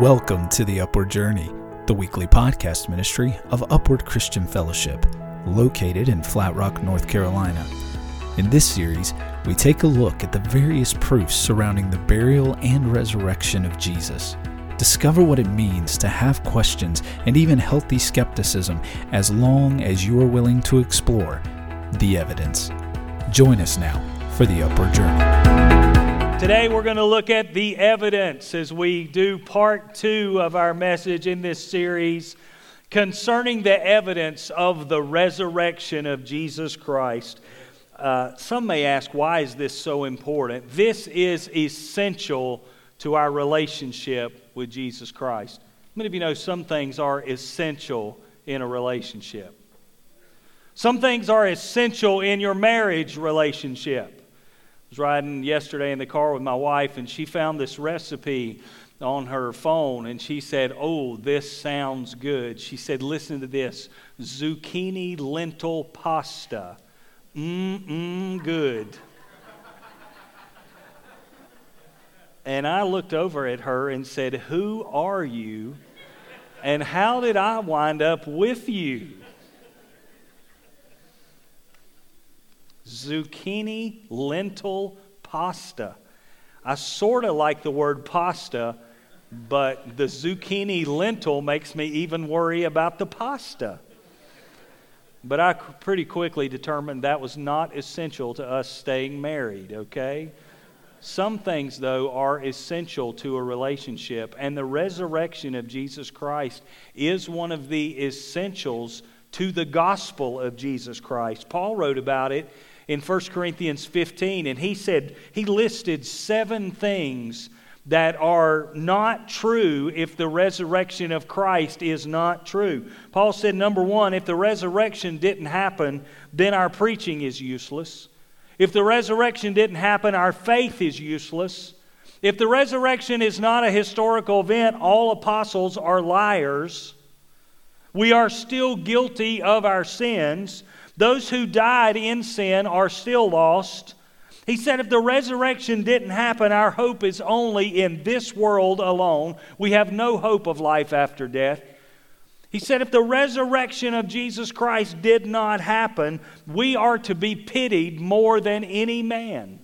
Welcome to the Upward Journey, the weekly podcast ministry of Upward Christian Fellowship, located in Flat Rock, North Carolina. In this series, we take a look at the various proofs surrounding the burial and resurrection of Jesus. Discover what it means to have questions and even healthy skepticism as long as you are willing to explore the evidence. Join us now for the Upward Journey. Today, we're going to look at the evidence as we do part two of our message in this series concerning the evidence of the resurrection of Jesus Christ. Uh, some may ask, why is this so important? This is essential to our relationship with Jesus Christ. Many of you know some things are essential in a relationship. Some things are essential in your marriage relationship was riding yesterday in the car with my wife, and she found this recipe on her phone, and she said, Oh, this sounds good. She said, Listen to this zucchini lentil pasta. Mmm, mmm, good. and I looked over at her and said, Who are you? And how did I wind up with you? Zucchini lentil pasta. I sort of like the word pasta, but the zucchini lentil makes me even worry about the pasta. But I pretty quickly determined that was not essential to us staying married, okay? Some things, though, are essential to a relationship, and the resurrection of Jesus Christ is one of the essentials to the gospel of Jesus Christ. Paul wrote about it in 1 Corinthians 15, and he said, he listed seven things that are not true if the resurrection of Christ is not true. Paul said, number one, if the resurrection didn't happen, then our preaching is useless. If the resurrection didn't happen, our faith is useless. If the resurrection is not a historical event, all apostles are liars. We are still guilty of our sins. Those who died in sin are still lost. He said, if the resurrection didn't happen, our hope is only in this world alone. We have no hope of life after death. He said, if the resurrection of Jesus Christ did not happen, we are to be pitied more than any man.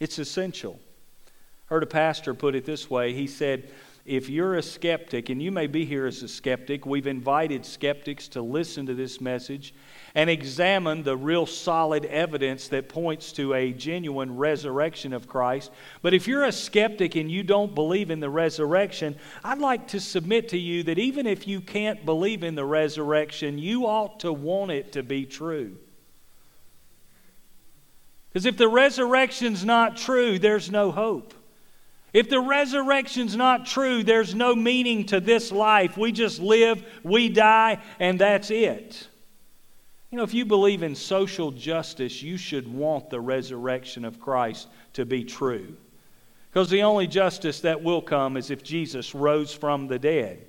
It's essential. I heard a pastor put it this way. He said, if you're a skeptic, and you may be here as a skeptic, we've invited skeptics to listen to this message and examine the real solid evidence that points to a genuine resurrection of Christ. But if you're a skeptic and you don't believe in the resurrection, I'd like to submit to you that even if you can't believe in the resurrection, you ought to want it to be true. Because if the resurrection's not true, there's no hope. If the resurrection's not true, there's no meaning to this life. We just live, we die, and that's it. You know, if you believe in social justice, you should want the resurrection of Christ to be true. Because the only justice that will come is if Jesus rose from the dead.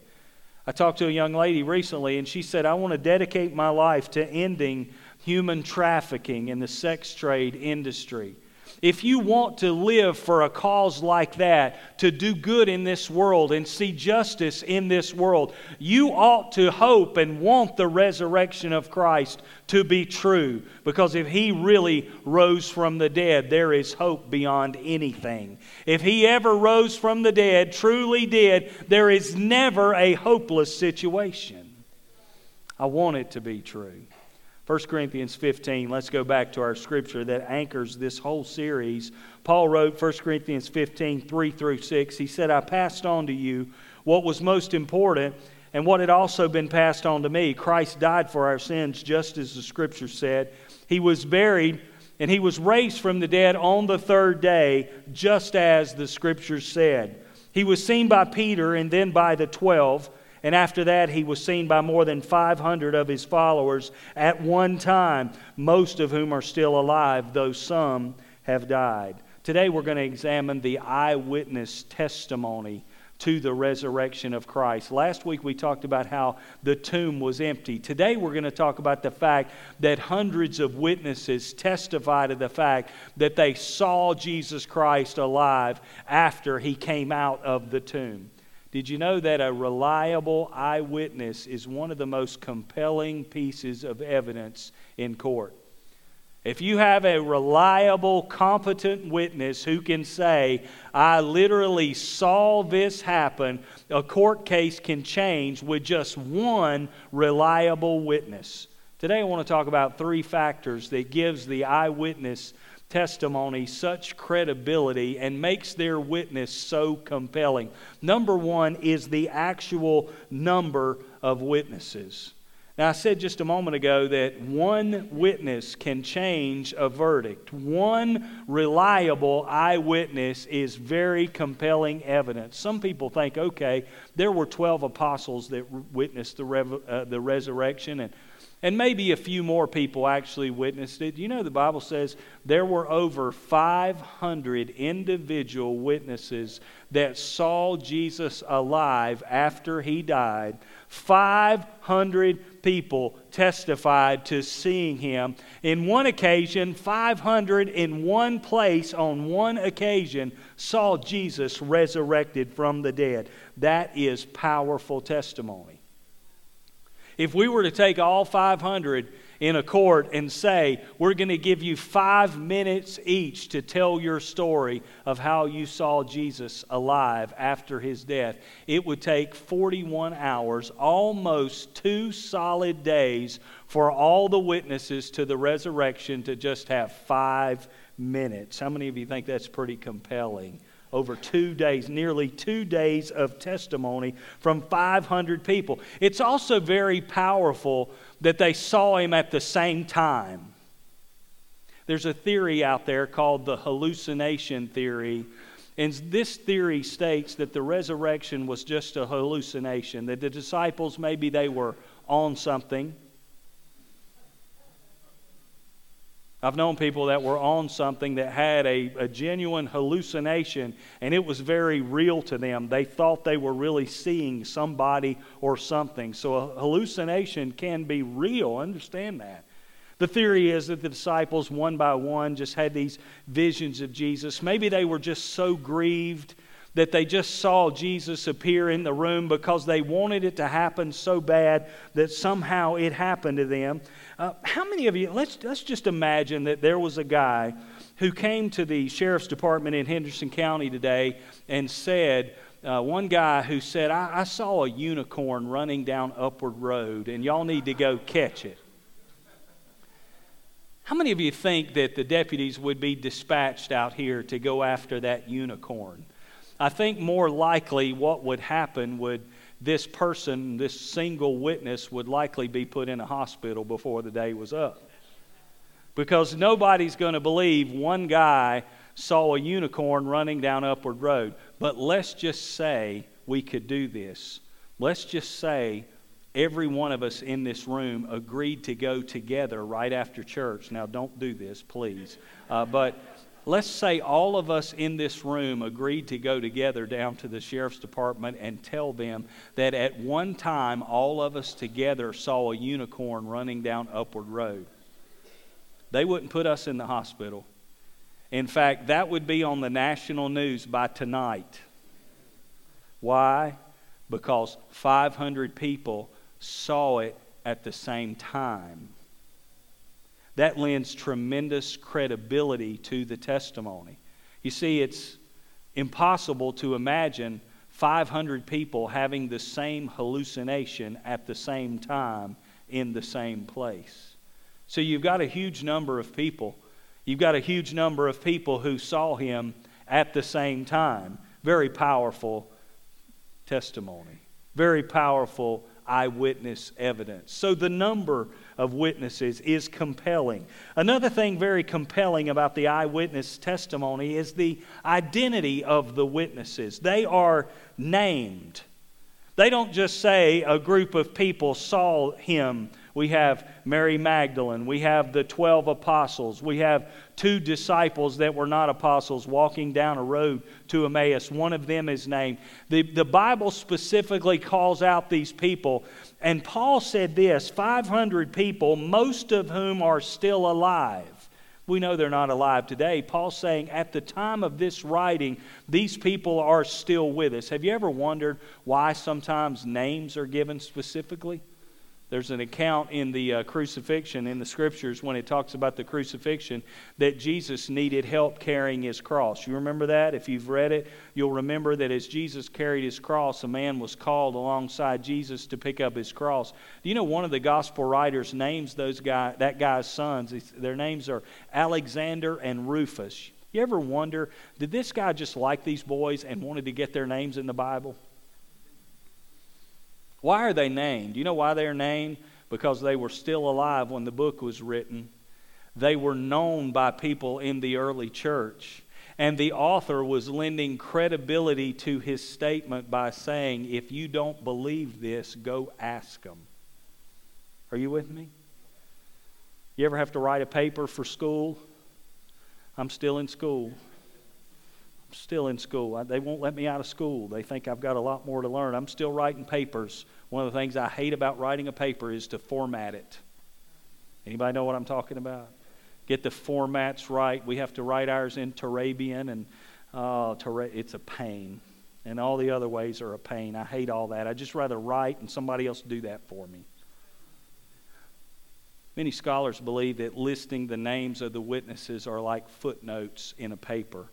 I talked to a young lady recently, and she said, I want to dedicate my life to ending human trafficking in the sex trade industry. If you want to live for a cause like that, to do good in this world and see justice in this world, you ought to hope and want the resurrection of Christ to be true. Because if He really rose from the dead, there is hope beyond anything. If He ever rose from the dead, truly did, there is never a hopeless situation. I want it to be true. 1 Corinthians 15, let's go back to our scripture that anchors this whole series. Paul wrote 1 Corinthians 15, 3 through 6. He said, I passed on to you what was most important and what had also been passed on to me. Christ died for our sins, just as the scripture said. He was buried and he was raised from the dead on the third day, just as the scripture said. He was seen by Peter and then by the twelve. And after that, he was seen by more than 500 of his followers at one time, most of whom are still alive, though some have died. Today, we're going to examine the eyewitness testimony to the resurrection of Christ. Last week we talked about how the tomb was empty. Today we're going to talk about the fact that hundreds of witnesses testify to the fact that they saw Jesus Christ alive after he came out of the tomb. Did you know that a reliable eyewitness is one of the most compelling pieces of evidence in court? If you have a reliable, competent witness who can say, I literally saw this happen, a court case can change with just one reliable witness. Today I want to talk about three factors that gives the eyewitness testimony such credibility and makes their witness so compelling. Number 1 is the actual number of witnesses. Now, I said just a moment ago that one witness can change a verdict. One reliable eyewitness is very compelling evidence. Some people think, okay, there were 12 apostles that witnessed the, rev- uh, the resurrection, and, and maybe a few more people actually witnessed it. You know, the Bible says there were over 500 individual witnesses that saw Jesus alive after he died. 500 people testified to seeing him. In one occasion, 500 in one place on one occasion saw Jesus resurrected from the dead. That is powerful testimony. If we were to take all 500 in a court and say, We're going to give you five minutes each to tell your story of how you saw Jesus alive after his death. It would take 41 hours, almost two solid days, for all the witnesses to the resurrection to just have five minutes. How many of you think that's pretty compelling? Over two days, nearly two days of testimony from 500 people. It's also very powerful that they saw him at the same time. There's a theory out there called the hallucination theory. And this theory states that the resurrection was just a hallucination, that the disciples maybe they were on something I've known people that were on something that had a, a, genuine hallucination and it was very real to them. They thought they were really seeing somebody or something. So a hallucination can be real. Understand that. The theory is that the disciples, one by one, just had these visions of Jesus. Maybe they were just so grieved that they just saw Jesus appear in the room because they wanted it to happen so bad that somehow it happened to them. Uh, how many of you, let's, let's just imagine that there was a guy who came to the sheriff's department in Henderson County today and said, uh, one guy who said, I, I saw a unicorn running down Upward Road, and y'all need to go catch it. How many of you think that the deputies would be dispatched out here to go after that unicorn? I think more likely what would happen would this person, this single witness, would likely be put in a hospital before the day was up. Because nobody's going to believe one guy saw a unicorn running down Upward Road. But let's just say we could do this. Let's just say every one of us in this room agreed to go together right after church. Now, don't do this, please. Uh, but let's say all of us in this room agreed to go together down to the sheriff's department and tell them that at one time all of us together saw a unicorn running down Upward Road. They wouldn't put us in the hospital. In fact, that would be on the national news by tonight. Why? Because 500 people saw it at the same time that lends tremendous credibility to the testimony. You see, it's impossible to imagine 500 people having the same hallucination at the same time in the same place. So you've got a huge number of people. You've got a huge number of people who saw him at the same time. Very powerful testimony. Very powerful eyewitness evidence. So the number of witnesses is compelling. Another thing very compelling about the eyewitness testimony is the identity of the witnesses. They are named. They don't just say a group of people saw him We have Mary Magdalene. We have the 12 apostles. We have two disciples that were not apostles walking down a road to Emmaus. One of them is named. The, the Bible specifically calls out these people. And Paul said this 500 people, most of whom are still alive. We know they're not alive today. Paul's saying at the time of this writing, these people are still with us. Have you ever wondered why sometimes names are given specifically? There's an account in the uh, crucifixion in the scriptures when it talks about the crucifixion that Jesus needed help carrying his cross. You remember that? If you've read it, you'll remember that as Jesus carried his cross, a man was called alongside Jesus to pick up his cross. Do you know one of the gospel writers names those guy, that guy's sons? Their names are Alexander and Rufus. You ever wonder, did this guy just like these boys and wanted to get their names in the Bible? Why are they named? You know why they're named? Because they were still alive when the book was written. They were known by people in the early church. And the author was lending credibility to his statement by saying, If you don't believe this, go ask them. Are you with me? You ever have to write a paper for school? I'm still in school still in school. They won't let me out of school. They think I've got a lot more to learn. I'm still writing papers. One of the things I hate about writing a paper is to format it. Anybody know what I'm talking about? Get the formats right. We have to write ours in Turabian, and uh, it's a pain. And all the other ways are a pain. I hate all that. I just rather write and somebody else do that for me. Many scholars believe that listing the names of the witnesses are like footnotes in a paper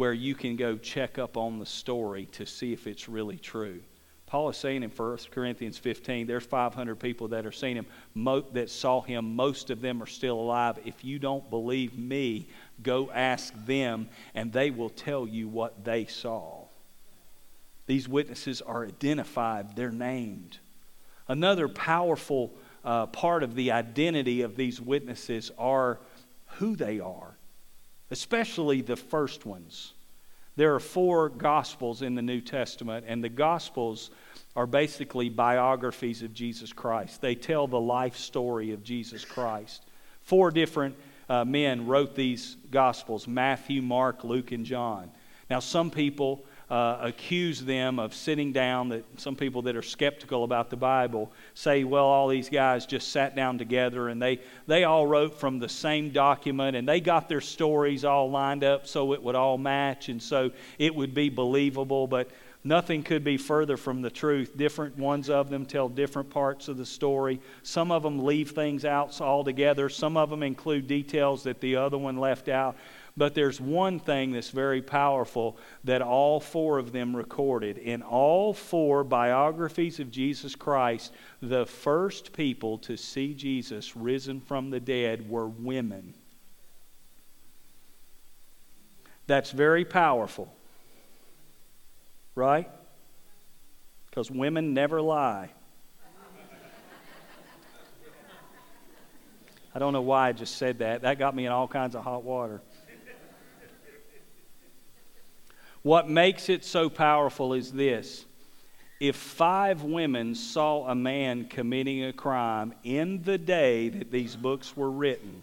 where you can go check up on the story to see if it's really true. Paul is saying in 1 Corinthians 15, there's 500 people that are seeing him, mo- that saw him. Most of them are still alive. If you don't believe me, go ask them, and they will tell you what they saw. These witnesses are identified, they're named. Another powerful uh, part of the identity of these witnesses are who they are especially the first ones. There are four Gospels in the New Testament, and the Gospels are basically biographies of Jesus Christ. They tell the life story of Jesus Christ. Four different uh, men wrote these Gospels Matthew, Mark, Luke, and John. Now, some people uh, accuse them of sitting down, that some people that are skeptical about the Bible say, well, all these guys just sat down together and they, they all wrote from the same document and they got their stories all lined up so it would all match and so it would be believable. But Nothing could be further from the truth. Different ones of them tell different parts of the story. Some of them leave things out altogether. Some of them include details that the other one left out. But there's one thing that's very powerful that all four of them recorded. In all four biographies of Jesus Christ, the first people to see Jesus risen from the dead were women. That's very powerful. Right? Because women never lie. I don't know why I just said that. That got me in all kinds of hot water. What makes it so powerful is this if five women saw a man committing a crime in the day that these books were written,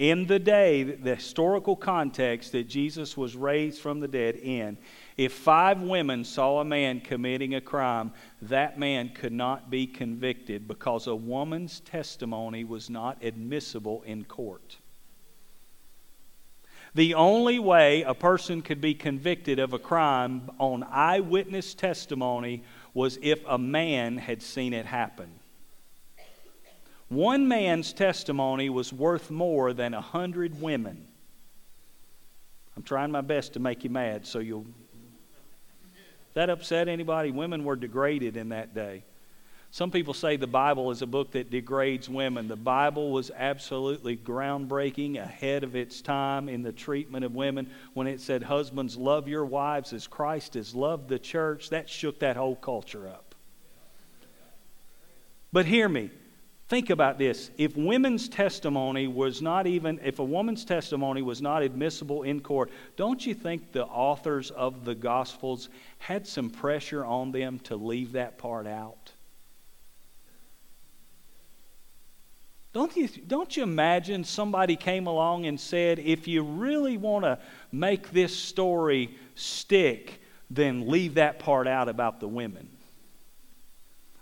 in the day, the historical context that Jesus was raised from the dead in, if five women saw a man committing a crime, that man could not be convicted because a woman's testimony was not admissible in court. The only way a person could be convicted of a crime on eyewitness testimony was if a man had seen it happen. One man's testimony was worth more than a hundred women. I'm trying my best to make you mad, so you'll. That upset anybody? Women were degraded in that day. Some people say the Bible is a book that degrades women. The Bible was absolutely groundbreaking, ahead of its time in the treatment of women. When it said, Husbands, love your wives as Christ has loved the church, that shook that whole culture up. But hear me. Think about this. If women's testimony was not even, if a woman's testimony was not admissible in court, don't you think the authors of the Gospels had some pressure on them to leave that part out? Don't you, don't you imagine somebody came along and said, if you really want to make this story stick, then leave that part out about the women?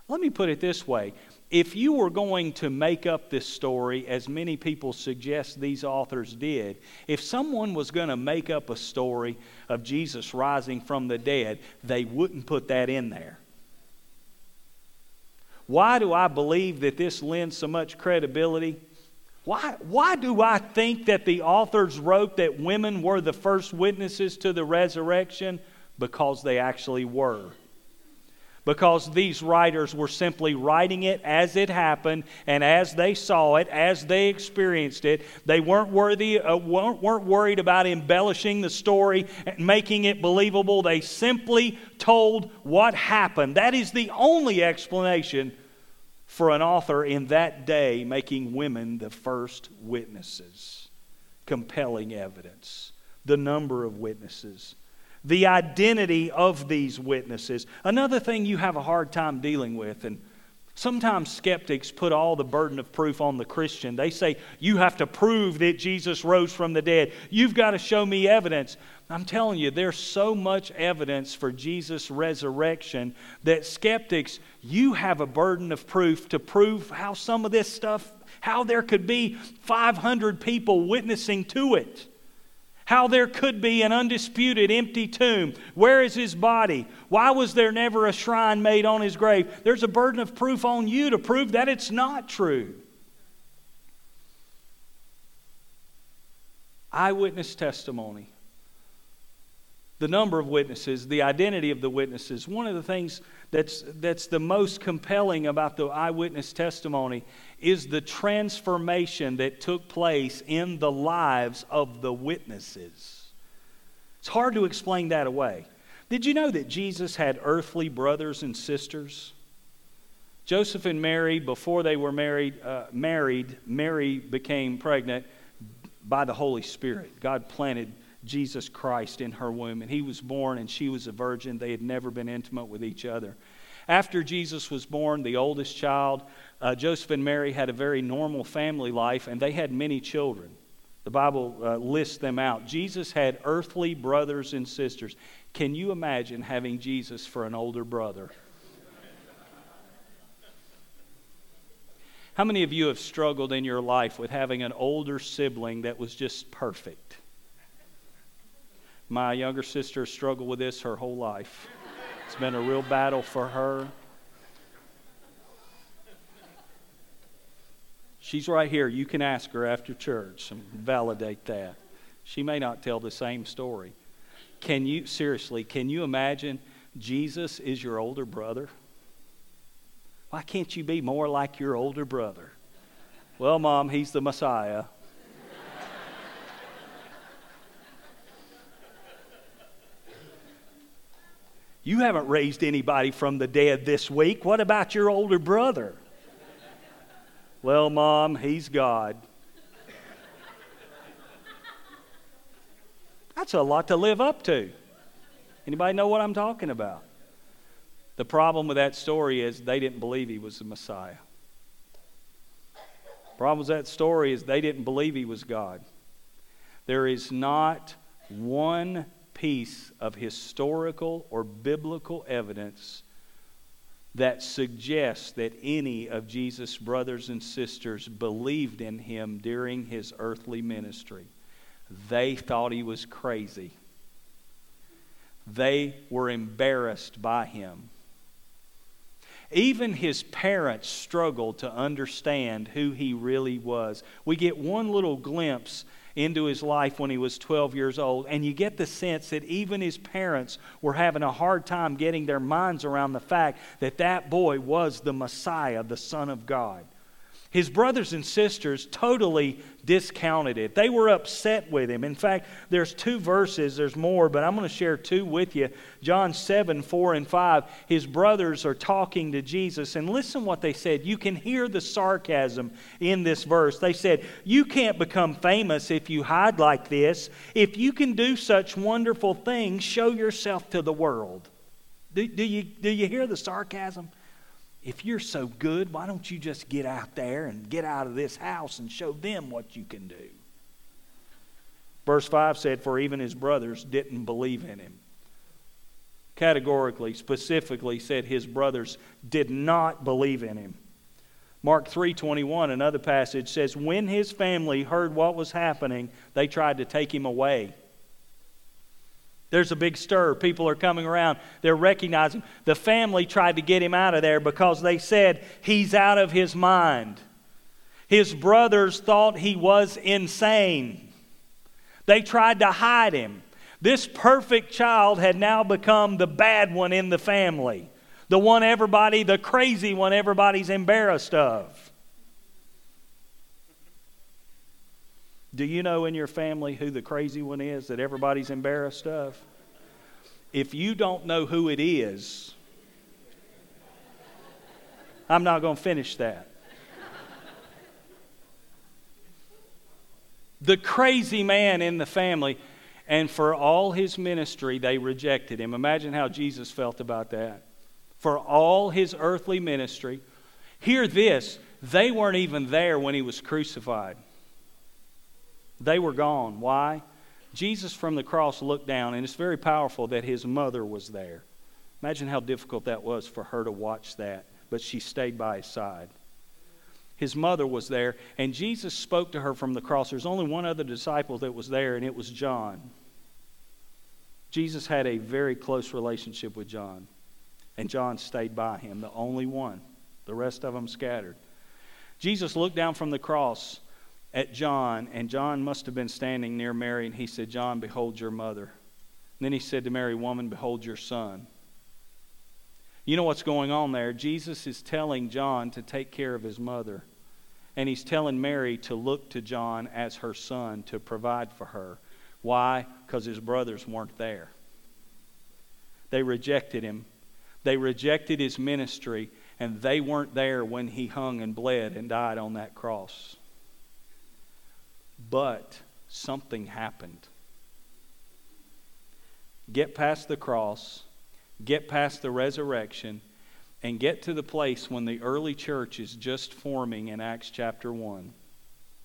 Let me put it this way if you were going to make up this story, as many people suggest these authors did, if someone was going to make up a story of Jesus rising from the dead, they wouldn't put that in there. Why do I believe that this lends so much credibility? Why, why do I think that the authors wrote that women were the first witnesses to the resurrection? Because they actually were because these writers were simply writing it as it happened and as they saw it, as they experienced it. They weren't, worthy, uh, weren't, weren't worried about embellishing the story and making it believable. They simply told what happened. That is the only explanation for an author in that day making women the first witnesses. Compelling evidence. The number of witnesses the identity of these witnesses. Another thing you have a hard time dealing with, and sometimes skeptics put all the burden of proof on the Christian. They say, You have to prove that Jesus rose from the dead. You've got to show me evidence. I'm telling you, there's so much evidence for Jesus' resurrection that skeptics, you have a burden of proof to prove how some of this stuff, how there could be 500 people witnessing to it how there could be an undisputed empty tomb. Where is his body? Why was there never a shrine made on his grave? There's a burden of proof on you to prove that it's not true. Eyewitness testimony. The number of witnesses, the identity of the witnesses. One of the things that's, that's the most compelling about the eyewitness testimony is the transformation that took place in the lives of the witnesses. It's hard to explain that away. Did you know that Jesus had earthly brothers and sisters? Joseph and Mary, before they were married, uh, married, Mary became pregnant by the Holy Spirit. God planted Jesus Christ in her womb, and he was born, and she was a virgin. They had never been intimate with each other. After Jesus was born, the oldest child, uh, Joseph and Mary had a very normal family life, and they had many children. The Bible uh, lists them out. Jesus had earthly brothers and sisters. Can you imagine having Jesus for an older brother? How many of you have struggled in your life with having an older sibling that was just perfect? My younger sister struggled with this her whole life. It's been a real battle for her. She's right here. You can ask her after church and validate that. She may not tell the same story. Can you, seriously, can you imagine Jesus is your older brother? Why can't you be more like your older brother? Well, Mom, he's the Messiah. You haven't raised anybody from the dead this week. What about your older brother? Well, Mom, he's God. That's a lot to live up to. Anybody know what I'm talking about? The problem with that story is they didn't believe he was the Messiah. The problem with that story is they didn't believe he was God. There is not one piece of historical or biblical evidence that suggests that any of Jesus' brothers and sisters believed in him during his earthly ministry. They thought he was crazy. They were embarrassed by him. Even his parents struggled to understand who he really was. We get one little glimpse into his life when he was 12 years old. And you get the sense that even his parents were having a hard time getting their minds around the fact that that boy was the Messiah, the Son of God. His brothers and sisters totally discounted it. They were upset with him. In fact, there's two verses, there's more, but I'm going to share two with you. John 7, 4 and 5. His brothers are talking to Jesus, and listen what they said. You can hear the sarcasm in this verse. They said, You can't become famous if you hide like this. If you can do such wonderful things, show yourself to the world. Do, do, you, do you hear the sarcasm? If you're so good, why don't you just get out there and get out of this house and show them what you can do? Verse 5 said, For even his brothers didn't believe in him. Categorically, specifically said his brothers did not believe in him. Mark 3:21 another passage says when his family heard what was happening they tried to take him away. There's a big stir. People are coming around. They're recognizing. The family tried to get him out of there because they said he's out of his mind. His brothers thought he was insane. They tried to hide him. This perfect child had now become the bad one in the family, the one everybody, the crazy one everybody's embarrassed of. Do you know in your family who the crazy one is that everybody's embarrassed of? If you don't know who it is, I'm not going to finish that. The crazy man in the family, and for all his ministry, they rejected him. Imagine how Jesus felt about that. For all his earthly ministry, hear this they weren't even there when he was crucified. They were gone. Why? Jesus from the cross looked down, and it's very powerful that his mother was there. Imagine how difficult that was for her to watch that, but she stayed by his side. His mother was there, and Jesus spoke to her from the cross. There's only one other disciple that was there, and it was John. Jesus had a very close relationship with John, and John stayed by him, the only one. The rest of them scattered. Jesus looked down from the cross at John, and John must have been standing near Mary, and he said, John, behold your mother. And then he said to Mary, Woman, behold your son. You know what's going on there? Jesus is telling John to take care of his mother. And he's telling Mary to look to John as her son to provide for her. Why? Because his brothers weren't there. They rejected him. They rejected his ministry, and they weren't there when he hung and bled and died on that cross. But something happened. Get past the cross, get past the resurrection, and get to the place when the early church is just forming in Acts chapter 1.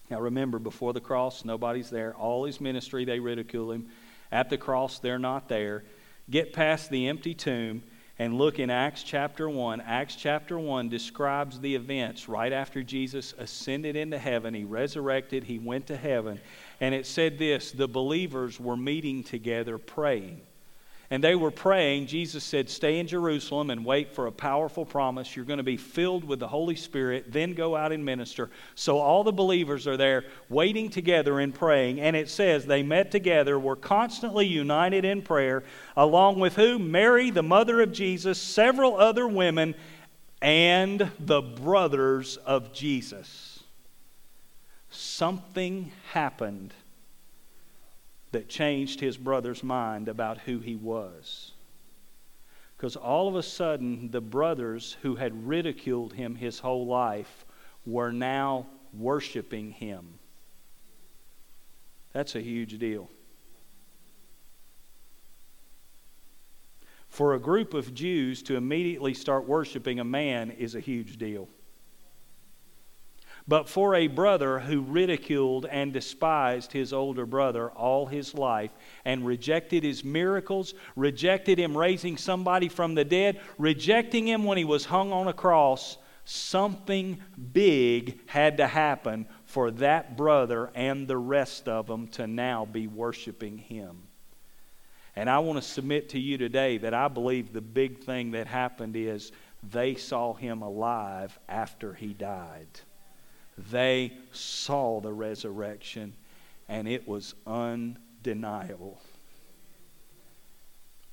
Now remember, before the cross, nobody's there. All his ministry, they ridicule him. At the cross, they're not there. Get past the empty tomb and look in Acts chapter 1. Acts chapter 1 describes the events right after Jesus ascended into heaven. He resurrected, he went to heaven. And it said this the believers were meeting together praying. And they were praying. Jesus said, Stay in Jerusalem and wait for a powerful promise. You're going to be filled with the Holy Spirit, then go out and minister. So all the believers are there waiting together and praying. And it says they met together, were constantly united in prayer, along with who? Mary, the mother of Jesus, several other women, and the brothers of Jesus. Something happened that changed his brother's mind about who he was. Because all of a sudden, the brothers who had ridiculed him his whole life were now worshiping him. That's a huge deal. For a group of Jews to immediately start worshiping a man is a huge deal. But for a brother who ridiculed and despised his older brother all his life and rejected his miracles, rejected him raising somebody from the dead, rejecting him when he was hung on a cross, something big had to happen for that brother and the rest of them to now be worshiping him. And I want to submit to you today that I believe the big thing that happened is they saw him alive after he died. They saw the resurrection, and it was undeniable.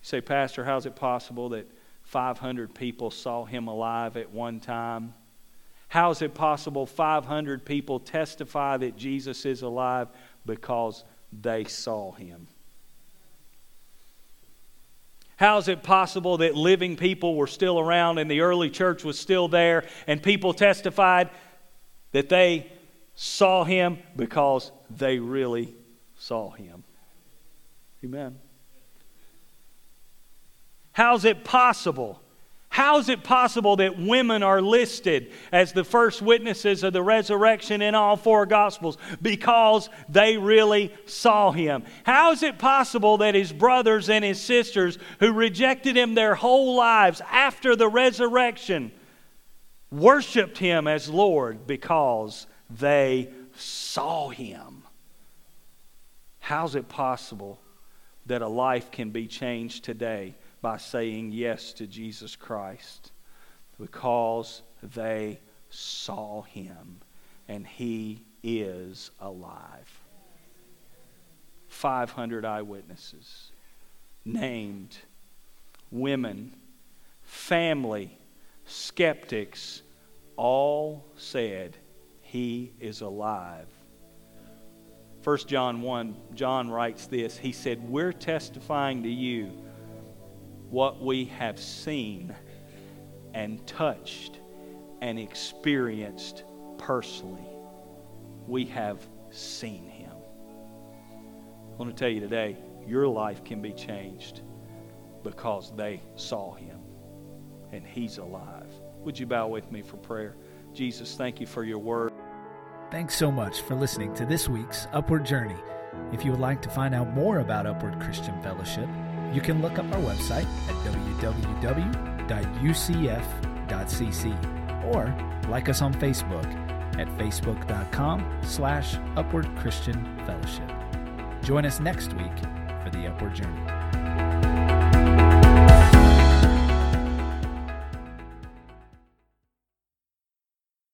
You say, Pastor, how's it possible that 500 people saw him alive at one time? How is it possible 500 people testify that Jesus is alive? Because they saw him. How is it possible that living people were still around and the early church was still there and people testified that they saw him because they really saw him. Amen. How's it possible? How is it possible that women are listed as the first witnesses of the resurrection in all four Gospels? Because they really saw him. How is it possible that his brothers and his sisters, who rejected him their whole lives after the resurrection, worshiped him as Lord because they saw him? How's it possible that a life can be changed today by saying yes to Jesus Christ? Because they saw him and he is alive. 500 eyewitnesses named women, family, skeptics, all said, He is alive. 1 John 1, John writes this. He said, We're testifying to you what we have seen and touched and experienced personally. We have seen Him. I want to tell you today, your life can be changed because they saw Him and He's alive. Would you bow with me for prayer? Jesus, thank you for your word. Thanks so much for listening to this week's Upward Journey. If you would like to find out more about Upward Christian Fellowship, you can look up our website at www.ucf.cc or like us on Facebook at facebook.com slash upward Christian fellowship. Join us next week for the Upward Journey.